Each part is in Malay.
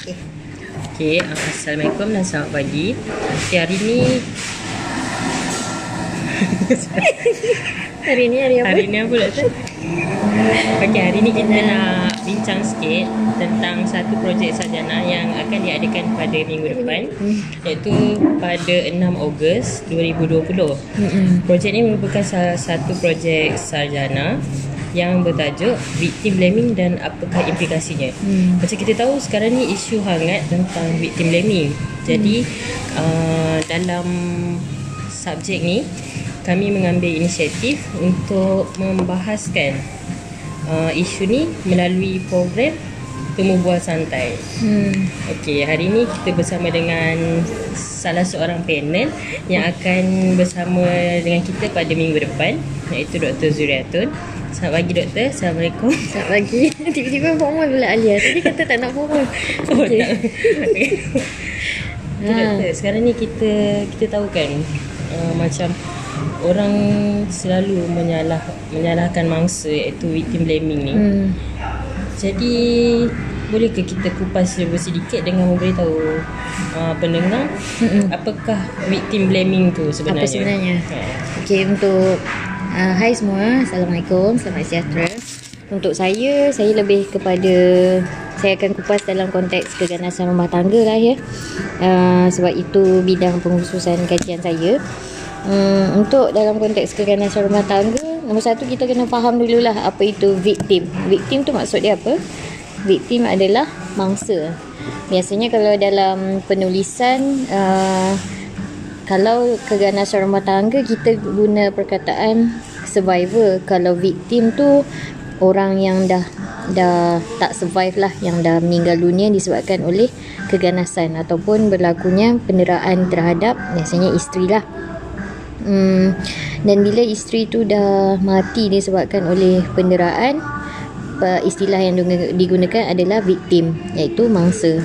Okay. Okay, uh, Assalamualaikum dan selamat pagi. Okay, hari ni Hari ni hari apa? hari ni apa Doktor? Okay, hari ni kita nak bincang sikit tentang satu projek sarjana yang akan diadakan pada minggu depan iaitu pada 6 Ogos 2020. Projek ni merupakan salah satu projek sarjana yang bertajuk victim blaming dan apakah implikasinya. Hmm. Macam kita tahu sekarang ni isu hangat tentang victim blaming. Jadi uh, dalam subjek ni kami mengambil inisiatif untuk membahaskan uh, isu ni melalui program Temu Bual Santai. Hmm. Okey, hari ini kita bersama dengan salah seorang panel yang akan bersama dengan kita pada minggu depan iaitu Dr. Zuriatun. Selamat pagi doktor. Assalamualaikum. Selamat pagi. Tiba-tiba formal pula Alia. Tadi kata tak nak formal. Oh, Okay. tak. Okay. Ha. doktor, sekarang ni kita kita tahu kan uh, macam orang selalu menyalah menyalahkan mangsa iaitu victim blaming ni. Hmm. Jadi bolehkah kita kupas lebih sedikit dengan memberitahu uh, pendengar Mm-mm. apakah victim blaming tu sebenarnya? Apa sebenarnya? Ha. Okay, untuk uh, Hai semua, Assalamualaikum, selamat sejahtera. Untuk saya, saya lebih kepada Saya akan kupas dalam konteks keganasan rumah tangga lah ya. Uh, Sebab itu bidang pengkhususan kajian saya. Um, Untuk dalam konteks keganasan rumah tangga Nombor satu kita kena faham dululah apa itu victim. Victim tu maksud dia apa? Victim adalah mangsa. Biasanya kalau dalam penulisan uh, kalau keganasan rumah tangga kita guna perkataan survivor kalau victim tu orang yang dah dah tak survive lah yang dah meninggal dunia disebabkan oleh keganasan ataupun berlakunya penderaan terhadap biasanya isteri lah. Hmm, dan bila isteri tu dah mati disebabkan oleh penderaan pe- istilah yang digunakan adalah victim iaitu mangsa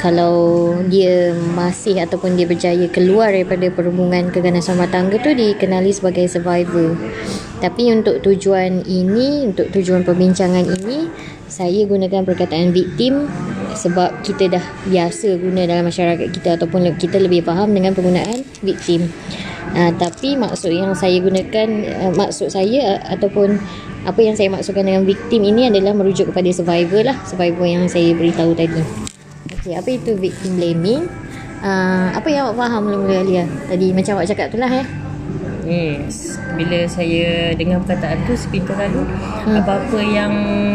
kalau dia masih ataupun dia berjaya keluar daripada perhubungan keganasan rumah tangga tu dikenali sebagai survivor. Tapi untuk tujuan ini untuk tujuan perbincangan ini saya gunakan perkataan victim sebab kita dah biasa guna dalam masyarakat kita ataupun kita lebih faham dengan penggunaan victim. Uh, tapi maksud yang saya gunakan uh, maksud saya uh, ataupun apa yang saya maksudkan dengan victim ini adalah merujuk kepada survivor lah survivor yang saya beritahu tadi okey apa itu victim blaming uh, apa yang awak faham mula-mula Alia tadi macam awak cakap tu lah eh Hmm, bila saya dengar perkataan tu speaker lalu Hmm. apa-apa yang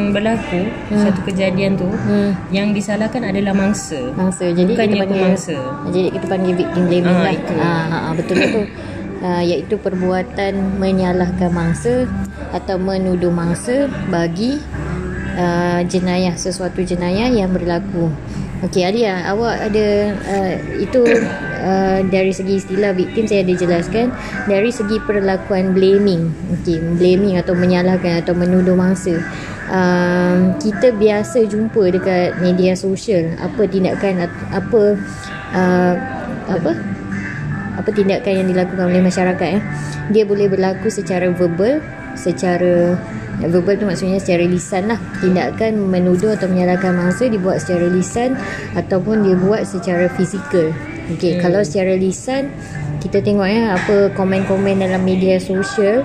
berlaku satu kejadian tu hmm. yang disalahkan adalah mangsa. mangsa jadi Bukannya kita panggil pemangsa. jadi kita panggil victim blaming Ah, lah itu. ah, ah, betul itu uh, iaitu perbuatan menyalahkan mangsa atau menuduh mangsa bagi uh, jenayah sesuatu jenayah yang berlaku Okey Alia, awak ada uh, itu uh, dari segi istilah victim saya ada jelaskan dari segi perlakuan blaming. Okey, blaming atau menyalahkan atau menuduh mangsa. Um, kita biasa jumpa dekat media sosial apa tindakan apa uh, apa apa tindakan yang dilakukan oleh masyarakat eh. Dia boleh berlaku secara verbal, secara verbal tu maksudnya secara lisan lah. Tindakan menuduh atau menyalahkan mangsa dibuat secara lisan ataupun dia buat secara fizikal. Okey, hmm. kalau secara lisan kita tengok ya apa komen-komen dalam media sosial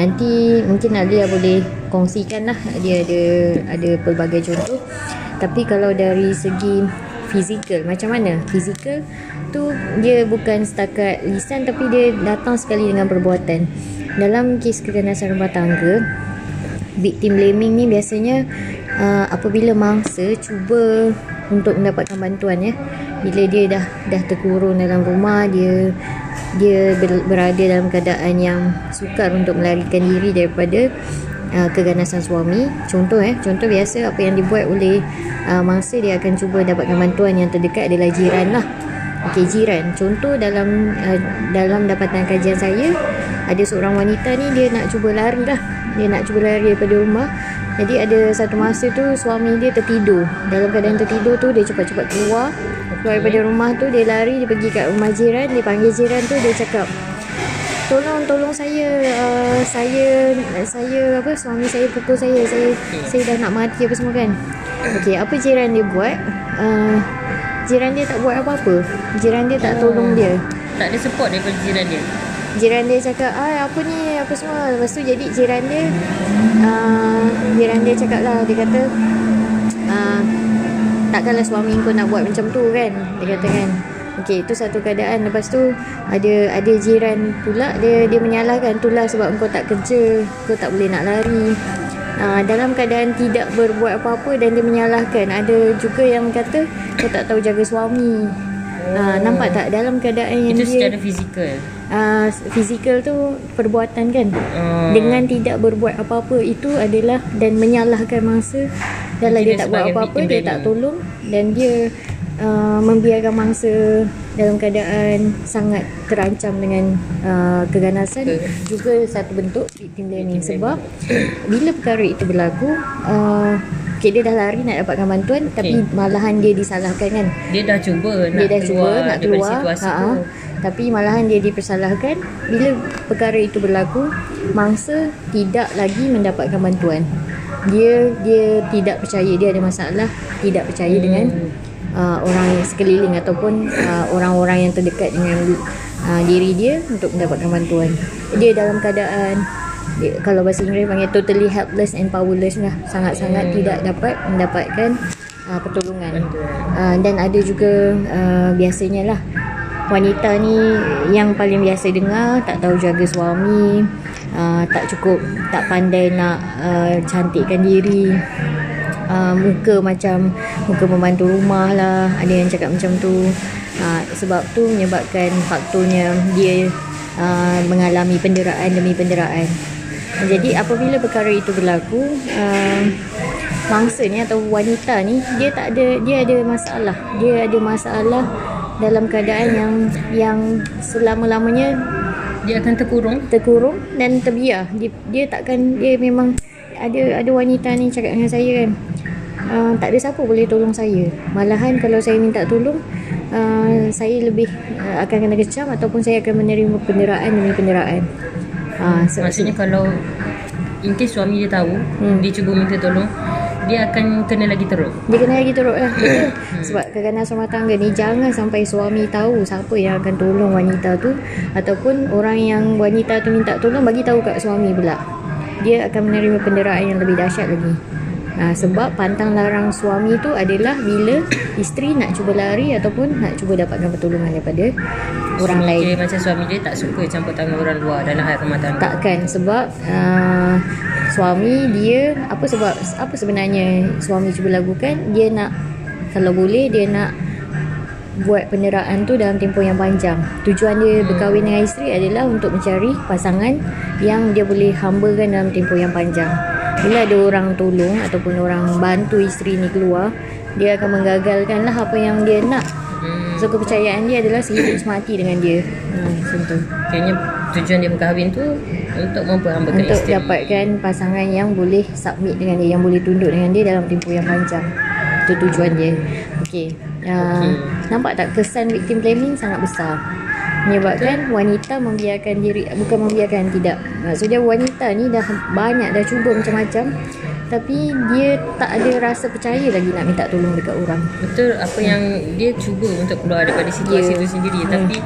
nanti mungkin Alia boleh kongsikan lah dia ada ada pelbagai contoh tapi kalau dari segi fizikal macam mana fizikal tu dia bukan setakat lisan tapi dia datang sekali dengan perbuatan dalam kes keganasan rumah tangga victim blaming ni biasanya uh, apabila mangsa cuba untuk mendapatkan bantuan ya. Bila dia dah dah terkurung dalam rumah dia dia ber, berada dalam keadaan yang sukar untuk melarikan diri daripada uh, keganasan suami. Contoh eh contoh biasa apa yang dibuat oleh uh, mangsa dia akan cuba dapatkan bantuan yang terdekat adalah jiran lah. Okey jiran. Contoh dalam uh, dalam dapatan kajian saya ada seorang wanita ni dia nak cuba lari lah dia nak cuba lari daripada rumah. Jadi ada satu masa tu suami dia tertidur. Dalam keadaan tertidur tu dia cepat-cepat keluar. Keluar daripada rumah tu dia lari dia pergi kat rumah jiran. Dia panggil jiran tu dia cakap tolong tolong saya uh, saya saya apa suami saya pukul saya. Saya saya dah nak mati apa semua kan. Okey apa jiran dia buat? Uh, jiran dia tak buat apa-apa. Jiran dia tak tolong dia. Tak ada support daripada jiran dia. Jiran dia cakap ah apa ni apa semua lepas tu jadi jiran dia uh, jiran dia cakap lah dia kata uh, takkanlah suami kau nak buat macam tu kan dia kata kan Okey, itu satu keadaan. Lepas tu ada ada jiran pula dia dia menyalahkan itulah sebab kau tak kerja, kau tak boleh nak lari. Uh, dalam keadaan tidak berbuat apa-apa dan dia menyalahkan. Ada juga yang kata kau tak tahu jaga suami. Uh, nampak tak dalam keadaan yang Itu dia secara fizikal. uh, fizikal tu perbuatan kan Hmm. dengan tidak berbuat apa-apa itu adalah dan menyalahkan mangsa dan Jadi dia dia tak buat apa-apa dia tak tolong dan dia uh, membiarkan mangsa dalam keadaan sangat terancam dengan uh, keganasan. Ke- juga satu bentuk victim blaming sebab bila perkara itu berlaku uh, Okay, dia dah lari nak dapatkan bantuan tapi Okay. malahan dia disalahkan kan? Dia dah cuba nak dia dah keluar cuba nak keluar situasi ha, tu. tapi malahan dia dipersalahkan. Bila perkara itu berlaku mangsa tidak lagi mendapatkan bantuan. Dia dia tidak percaya dia ada masalah tidak percaya hmm. dengan uh, orang sekeliling ataupun uh, orang-orang yang terdekat dengan uh, diri dia untuk mendapatkan bantuan. Dia dalam keadaan dia, kalau bahasa Inggeris panggil totally helpless and powerless lah. Sangat-sangat Hmm. tidak dapat mendapatkan uh, pertolongan. Uh, dan ada juga uh, biasanya lah wanita ni yang paling biasa dengar tak tahu jaga suami uh, tak cukup tak pandai nak uh, cantikkan diri uh, muka macam muka pembantu rumah lah. Ada yang cakap macam tu. Uh, sebab tu menyebabkan faktornya dia uh, mengalami penderaan demi penderaan. Jadi apabila perkara itu berlaku uh, mangsa ni atau wanita ni dia tak ada dia ada masalah. Dia ada masalah dalam keadaan yang yang selama-lamanya Dia akan terkurung. terkurung dan terbiar. Dia, dia takkan dia memang ada ada wanita ni cakap dengan saya kan uh, tak ada siapa boleh tolong saya. Malahan kalau saya minta tolong uh, saya lebih uh, akan kena kecam ataupun saya akan menerima penderaan demi penderaan. Uh, so, Maksudnya kalau in case suami dia tahu, Hmm. dia cuba minta tolong, dia akan kena lagi teruk. Dia kena lagi teruk lah. Betul Sebab keganasan rumah tangga ni Jangan sampai suami tahu Siapa yang akan tolong wanita tu Ataupun orang yang wanita tu minta tolong Bagi tahu kat suami pula. Dia akan menerima penderaan yang lebih dahsyat lagi ha, Sebab pantang larang suami tu adalah Bila isteri nak cuba lari Ataupun nak cuba dapatkan pertolongan daripada Orang lain Dia macam suami dia tak suka campur tangan orang luar dalam hal rumah tangga. Takkan sebab uh, suami dia apa sebab apa sebenarnya suami cuba lakukan dia nak kalau boleh dia nak buat penderaan tu dalam tempoh yang panjang. Tujuan dia berkahwin dengan isteri adalah untuk mencari pasangan yang dia boleh hambakan dalam tempoh yang panjang. Bila ada orang tolong ataupun orang bantu isteri ni keluar, dia akan menggagalkan lah apa yang dia nak. Hmm. So kepercayaan dia adalah sehidup semati dengan dia. Hmm, macam tu. Kayaknya tujuan dia berkahwin tu untuk memperhambakan untuk isteri. dapatkan pasangan yang boleh submit dengan dia yang boleh tunduk dengan dia dalam tempoh yang panjang itu tujuan dia okey uh, Okey. nampak tak kesan victim blaming sangat besar menyebabkan wanita membiarkan diri bukan membiarkan tidak. Maksudnya wanita ni dah banyak dah cuba macam-macam tapi dia tak ada rasa percaya lagi nak minta tolong dekat orang. Betul. Apa yang dia cuba untuk keluar daripada situasi Ya. itu sendiri. Hmm. tapi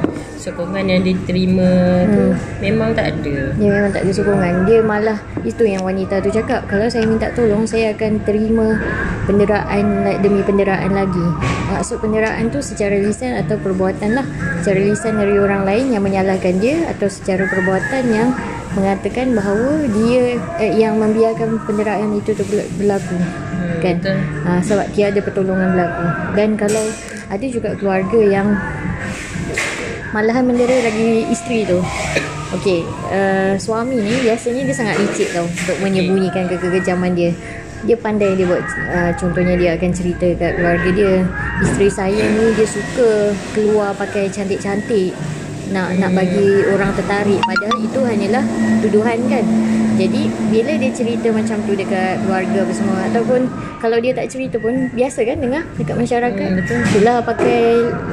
sokongan yang dia terima tu memang tak ada. Dia memang tak ada sokongan. Dia malah Itu yang wanita tu cakap Kalau saya minta tolong Saya akan terima Penderaan Demi penderaan lagi. Maksud penderaan tu Secara lisan atau perbuatan lah. Secara lisan dari orang lain Yang menyalahkan dia Atau secara perbuatan yang Mengatakan bahawa Dia eh, Yang membiarkan penderaan itu tu berla- berlaku. Hmm, Kan? betul. ha, Sebab tiada pertolongan berlaku. Dan kalau Ada juga keluarga yang Malahan mendera lagi isteri tu Okey, uh, suami ni biasanya dia sangat licik tau untuk menyembunyikan kekejaman dia. Dia pandai dia buat uh, contohnya dia akan cerita kat keluarga dia, isteri saya ni dia suka keluar pakai cantik-cantik nak nak bagi orang tertarik padahal itu hanyalah tuduhan kan. Jadi bila dia cerita macam tu dekat keluarga apa semua ataupun kalau dia tak cerita pun biasa kan dengar dekat masyarakat. Hmm, betul. Itulah pakai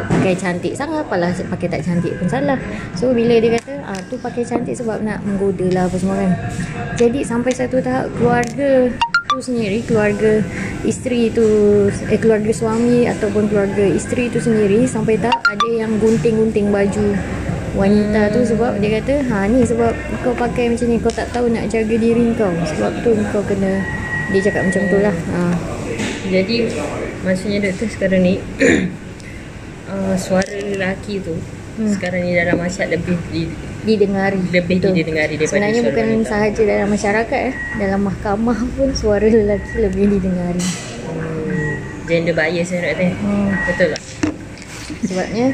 pakai cantik sangat apalah pakai tak cantik pun salah. So bila dia kata ah tu pakai cantik sebab nak menggoda lah apa semua kan. Jadi sampai satu tahap keluarga tu sendiri keluarga isteri tu eh keluarga suami ataupun keluarga isteri tu sendiri sampai tak ada yang gunting-gunting baju wanita tu sebab dia kata ha ni sebab kau pakai macam ni kau tak tahu nak jaga diri kau sebab tu kau kena dia cakap macam tu lah ha. Jadi maksudnya doktor sekarang ni uh, suara lelaki tu hmm. sekarang ni dalam masyarakat lebih di, didengari lebih Betul. didengari daripada sebenarnya suara bukan wanita. sahaja dalam masyarakat eh. dalam mahkamah pun suara lelaki lebih didengari Hmm, gender bias ya doktor. hmm. Betul tak? sebabnya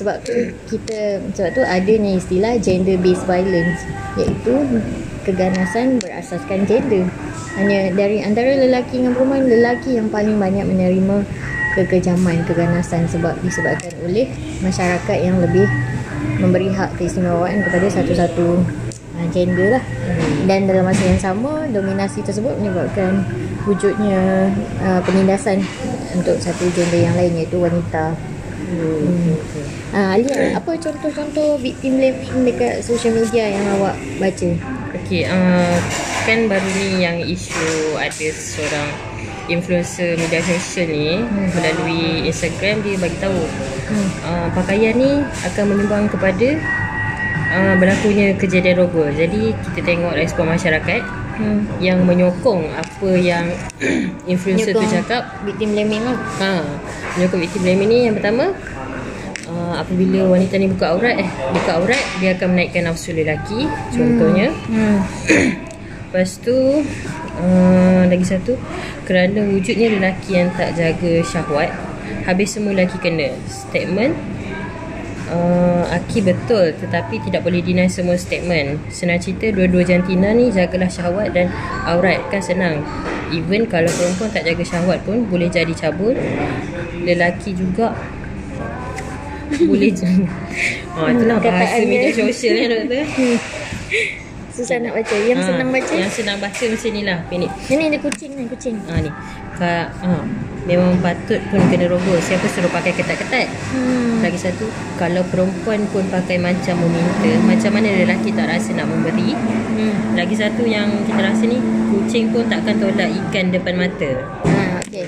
sebab tu kita sebab tu adanya istilah gender based violence iaitu keganasan berasaskan gender. Hanya dari antara lelaki dengan perempuan lelaki yang paling banyak menerima kekejaman keganasan sebab disebabkan oleh masyarakat yang lebih memberi hak keistimewaan kepada satu-satu uh, gender lah. Dan dalam masa yang sama dominasi tersebut menyebabkan wujudnya uh, penindasan untuk satu gender yang lain iaitu wanita Hmm. Ah, Alia, apa contoh-contoh victim blaming dekat social media yang awak baca? Okey, uh, kan baru ni yang isu ada seorang influencer media sosial ni hmm. melalui Instagram dia bagi tahu hmm. uh, pakaian ni akan menyumbang kepada uh, berlakunya kejadian rogol. Jadi kita tengok respon masyarakat Hmm. yang menyokong apa yang influencer tu cakap Victim blaming lah. Ha, menyokong victim blaming ni yang pertama uh, apabila wanita ni buka aurat eh buka aurat dia akan menaikkan nafsu lelaki contohnya Hmm. lepas tu uh, lagi satu kerana wujudnya lelaki yang tak jaga syahwat habis semua lelaki kena statement Uh, Aki betul. Tetapi tidak boleh deny semua statement. Senang cerita dua-dua jantina ni jagalah syahwat dan aurat. Kan senang. Even kalau perempuan tak jaga syahwat pun boleh jadi cabul Lelaki juga boleh je Oh itulah bahasa media dia. sosial ya doktor. Susah nak baca. Yang Ah, senang baca. Yang senang baca macam ni lah pendek Ini ada kucing ni, kucing. Ha ni. Ka, ha, Memang patut pun kena rogol Siapa suruh pakai ketat-ketat Hmm. Lagi satu Kalau perempuan pun pakai macam meminta Macam mana lelaki tak rasa nak memberi Hmm. Lagi satu yang kita rasa ni Kucing pun takkan tolak ikan depan mata Ha, okey.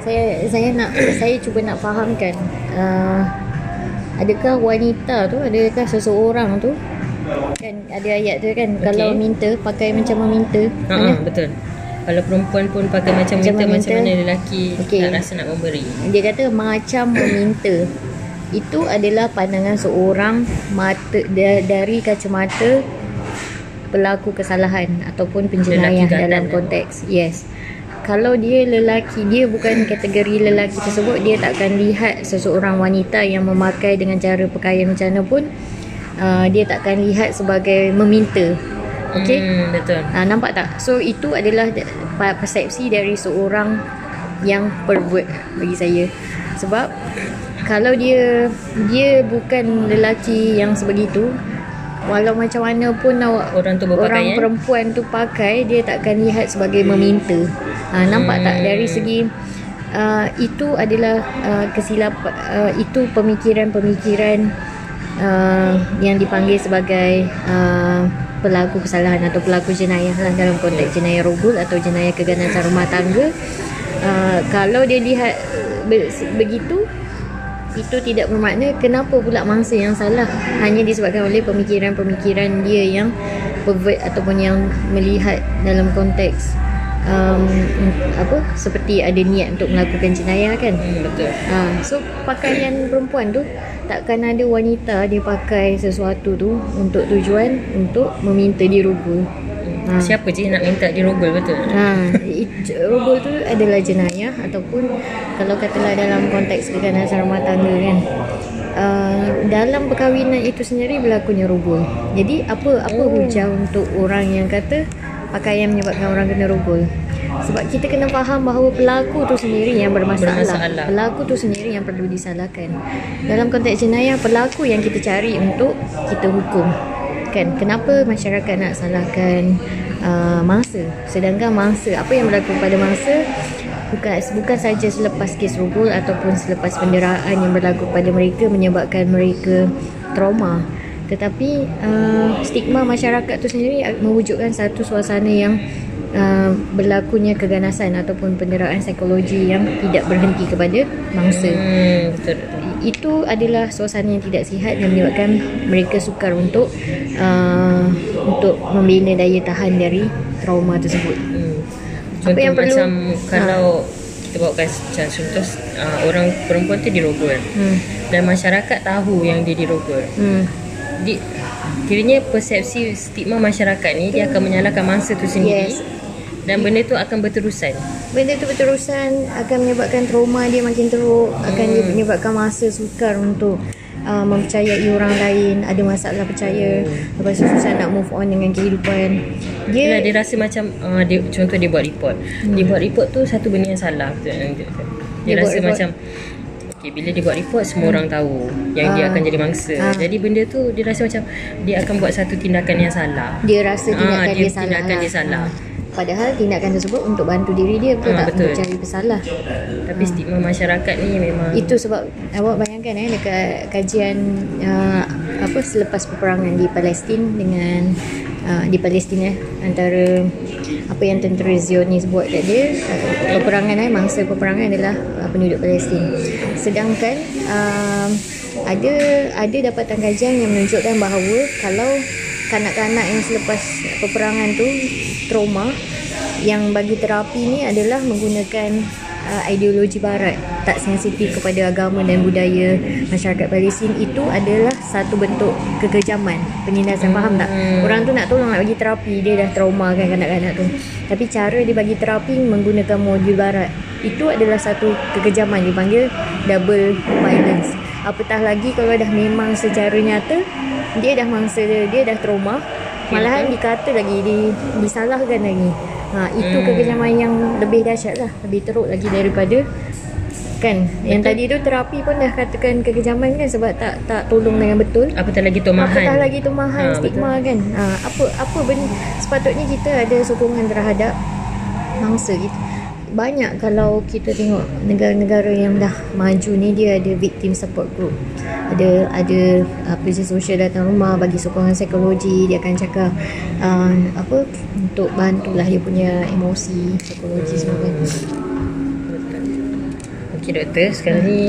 Saya saya nak saya cuba nak fahamkan uh, adakah wanita tu adakah seseorang tu kan ada ayat tu kan okay. kalau minta pakai macam meminta ha, Betul Kalau perempuan pun pakai macam, Macam minta Macam meminta. mana lelaki Okey. tak rasa nak memberi Dia kata macam meminta. Itu adalah pandangan seorang mata da- dari kacamata pelaku kesalahan ataupun penjenayah dalam konteks. Yes. Kalau dia lelaki, dia bukan kategori lelaki tersebut, dia takkan lihat seseorang wanita yang memakai dengan cara pakaian macam mana pun uh, dia takkan lihat sebagai meminta. Okey? hmm, Betul Ha, nampak tak? So itu adalah persepsi dari seorang yang pervert bagi saya. Sebab kalau dia dia bukan lelaki yang sebegitu, walau macam mana pun Orang tu orang berpakaian perempuan tu pakai, dia takkan lihat sebagai meminta. Ha, nampak tak Hmm. dari segi uh, itu adalah uh, kesilap uh, itu pemikiran-pemikiran uh, yang dipanggil sebagai uh, pelaku kesalahan atau pelaku jenayah lah dalam konteks jenayah rogol atau jenayah keganasan rumah tangga. Uh, kalau dia lihat be- begitu itu tidak bermakna kenapa pula mangsa yang salah. Hanya disebabkan oleh pemikiran-pemikiran dia yang pervert ataupun yang melihat dalam konteks um, apa seperti ada niat untuk melakukan jenayah kan hmm, Betul Ha, so pakaian perempuan tu takkan ada wanita dia pakai sesuatu tu untuk tujuan untuk meminta dirogol. ha. Siapa je nak minta dirogol betul Ha, it- rogol tu adalah jenayah ataupun kalau katalah dalam konteks keganasan rumah tangga kan. Uh, dalam perkahwinan itu sendiri berlakunya rogol. Jadi apa apa Oh. hujah untuk orang yang kata pakaian menyebabkan orang kena rogol? Sebab kita kena faham bahawa pelaku tu sendiri yang bermasalah. Bermasalah. Pelaku tu sendiri yang perlu disalahkan. Dalam konteks jenayah pelaku yang kita cari untuk kita hukum. Kan? Kenapa masyarakat nak salahkan uh, mangsa? Sedangkan mangsa apa yang berlaku pada mangsa bukan bukan saja selepas kes rogol ataupun selepas penderaan yang berlaku pada mereka menyebabkan mereka trauma tetapi uh, stigma masyarakat tu sendiri mewujudkan satu suasana yang uh, berlakunya keganasan ataupun penderaan psikologi yang tidak berhenti kepada mangsa. Hmm, betul. Itu adalah suasana yang tidak sihat dan menyebabkan mereka sukar untuk uh, untuk membina daya tahan dari trauma tersebut. Hmm. Apa Contoh yang perlu- macam kalau kita bawakan macam contoh uh, orang perempuan tu dirogol Hmm. dan masyarakat tahu yang dia dirogol. Hmm. Di, kiranya persepsi stigma masyarakat ni dia akan menyalahkan mangsa tu sendiri. Yes. Dan benda tu akan berterusan. Benda tu berterusan akan menyebabkan trauma dia makin teruk, akan dia menyebabkan masa sukar untuk uh, mempercayai orang lain, ada masalah percaya, lepas tu susah nak move on dengan kehidupan. Dia, Dia, dia rasa macam uh, dia, contoh dia buat report. Hmm. Dia buat report tu satu benda yang salah. Betul. Dia, dia, Dia buat rasa report. macam Okay, bila dia buat report semua orang tahu yang dia Ah. akan jadi mangsa. Ah. Jadi benda tu dia rasa macam dia akan buat satu tindakan yang salah. dia rasa tindakan Ah, dia, dia- salah. tindakan lah. dia salah. Ah. Padahal tindakan tersebut untuk bantu diri dia betul Ah, tak? betul. Mencari pesalah. Tapi stigma masyarakat ni memang Itu sebab awak bayangkan eh dekat kajian uh, apa selepas peperangan di Palestin dengan uh, di Palestin eh antara apa yang tentera Zionis buat kat dia uh, peperangan eh mangsa peperangan adalah uh, penduduk Palestin. Sedangkan uh, ada ada dapatan kajian yang menunjukkan bahawa kalau kanak-kanak yang selepas peperangan tu trauma yang bagi terapi ni adalah menggunakan uh, ideologi barat tak sensitif kepada agama dan budaya masyarakat Palestin itu adalah satu bentuk kekejaman. Penindasan faham tak? Orang tu nak tolong nak bagi terapi dia dah trauma kan kanak-kanak tu. Tapi cara dia bagi terapi menggunakan modul barat itu adalah satu kekejaman. Dipanggil double violence. Apatah lagi kalau dah memang secara nyata dia dah mangsa dia, dia dah trauma malahan dikata lagi di, disalahkan lagi ha, itu hmm. kekejaman yang lebih dahsyat lah. Lebih teruk lagi daripada kan yang tadi tu terapi pun dah katakan kekejaman kan sebab tak tak tolong dengan betul. Apatah lagi tomahan. apatah lagi tumahan Ha, stigma kan. Ha, apa apa benda sepatutnya kita ada sokongan terhadap mangsa kita banyak kalau kita tengok negara-negara yang dah maju ni dia ada victim support group. Ada ada uh, pekerja sosial datang rumah bagi sokongan psikologi dia akan cakap uh, apa untuk bantulah dia punya emosi psikologi semua kan. Okey doktor, sekarang ni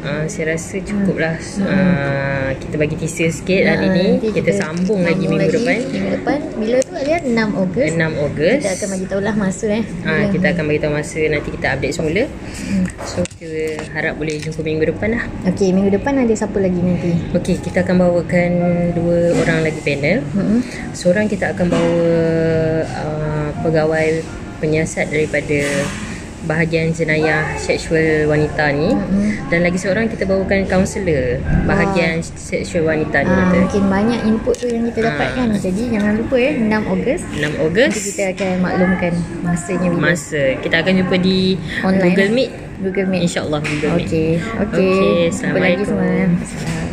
uh, saya rasa cukuplah uh, kita bagi teaser sikit hari Ah, ni. Kita, sambung lagi minggu lagi. depan. minggu depan bila tu Alia 6 Ogos 6 Ogos. kita akan bagi tahulah masa eh Ha, kita akan beritahu masa nanti kita update semula. Hmm. So kita harap boleh jumpa minggu depan lah. Okey, minggu depan ada siapa lagi nanti? Okey, kita akan bawakan dua orang lagi panel. Hmm. Seorang kita akan bawa uh, pegawai penyiasat daripada bahagian jenayah seksual wanita ni Mm-hmm. dan lagi seorang kita bawakan kaunselor bahagian seksual wanita ni Ah, mungkin banyak input tu yang kita dapatkan. Jadi jangan lupa eh 6 Ogos 6 Ogos kita akan maklumkan masanya bila masa kita akan jumpa di Online Google. Meet Google Meet. insyaallah Google Meet Okey. Okey. Okey, Jumpa lagi Assalamualaikum. semua. Assalam.